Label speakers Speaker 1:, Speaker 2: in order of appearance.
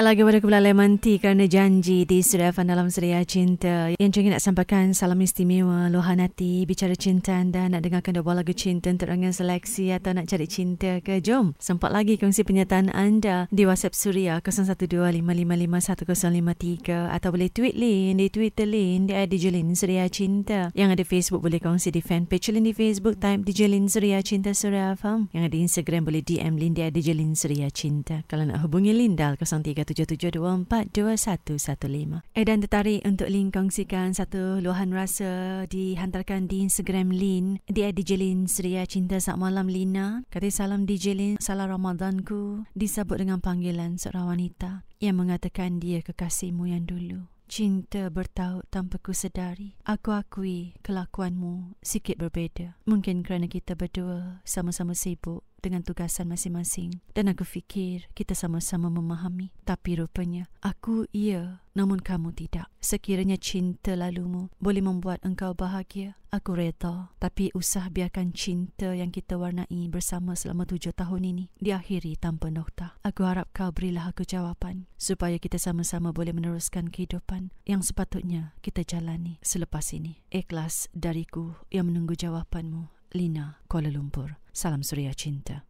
Speaker 1: Lagi pada Kepala Lemanti kerana janji di Suria Fan dalam Suria Cinta. Yang cengih nak sampaikan salam istimewa, luahan hati, bicara cinta anda, nak dengarkan dua lagu cinta untuk dengan seleksi atau nak cari cinta ke? Jom, sempat lagi kongsi penyataan anda di WhatsApp Suria 0125551053 atau boleh tweet Lin di Twitter Lin di DJ Lin Suria Cinta. Yang ada Facebook boleh kongsi di fanpage Lin di Facebook type DJ Lin Suria Cinta Suria Fan. Yang ada Instagram boleh DM Lin di DJ Lin Suria Cinta. Kalau nak hubungi Lin, dial 03 77242115. Edan tertarik untuk Lin kongsikan satu luahan rasa dihantarkan di Instagram Lin di DJ Lin Seria Cinta Sak Malam Lina. Kata salam DJ Lin, salah Ramadanku disebut dengan panggilan seorang wanita yang mengatakan dia kekasihmu yang dulu. Cinta bertaut tanpa ku sedari. Aku akui kelakuanmu sikit berbeza. Mungkin kerana kita berdua sama-sama sibuk dengan tugasan masing-masing. Dan aku fikir kita sama-sama memahami. Tapi rupanya aku iya namun kamu tidak. Sekiranya cinta lalumu boleh membuat engkau bahagia aku reda tapi usah biarkan cinta yang kita warnai bersama selama tujuh tahun ini diakhiri tanpa nokta. Aku harap kau berilah aku jawapan supaya kita sama-sama boleh meneruskan kehidupan yang sepatutnya kita jalani selepas ini. Ikhlas dariku yang menunggu jawapanmu Lina Kuala Lumpur Salam Suria Cinta.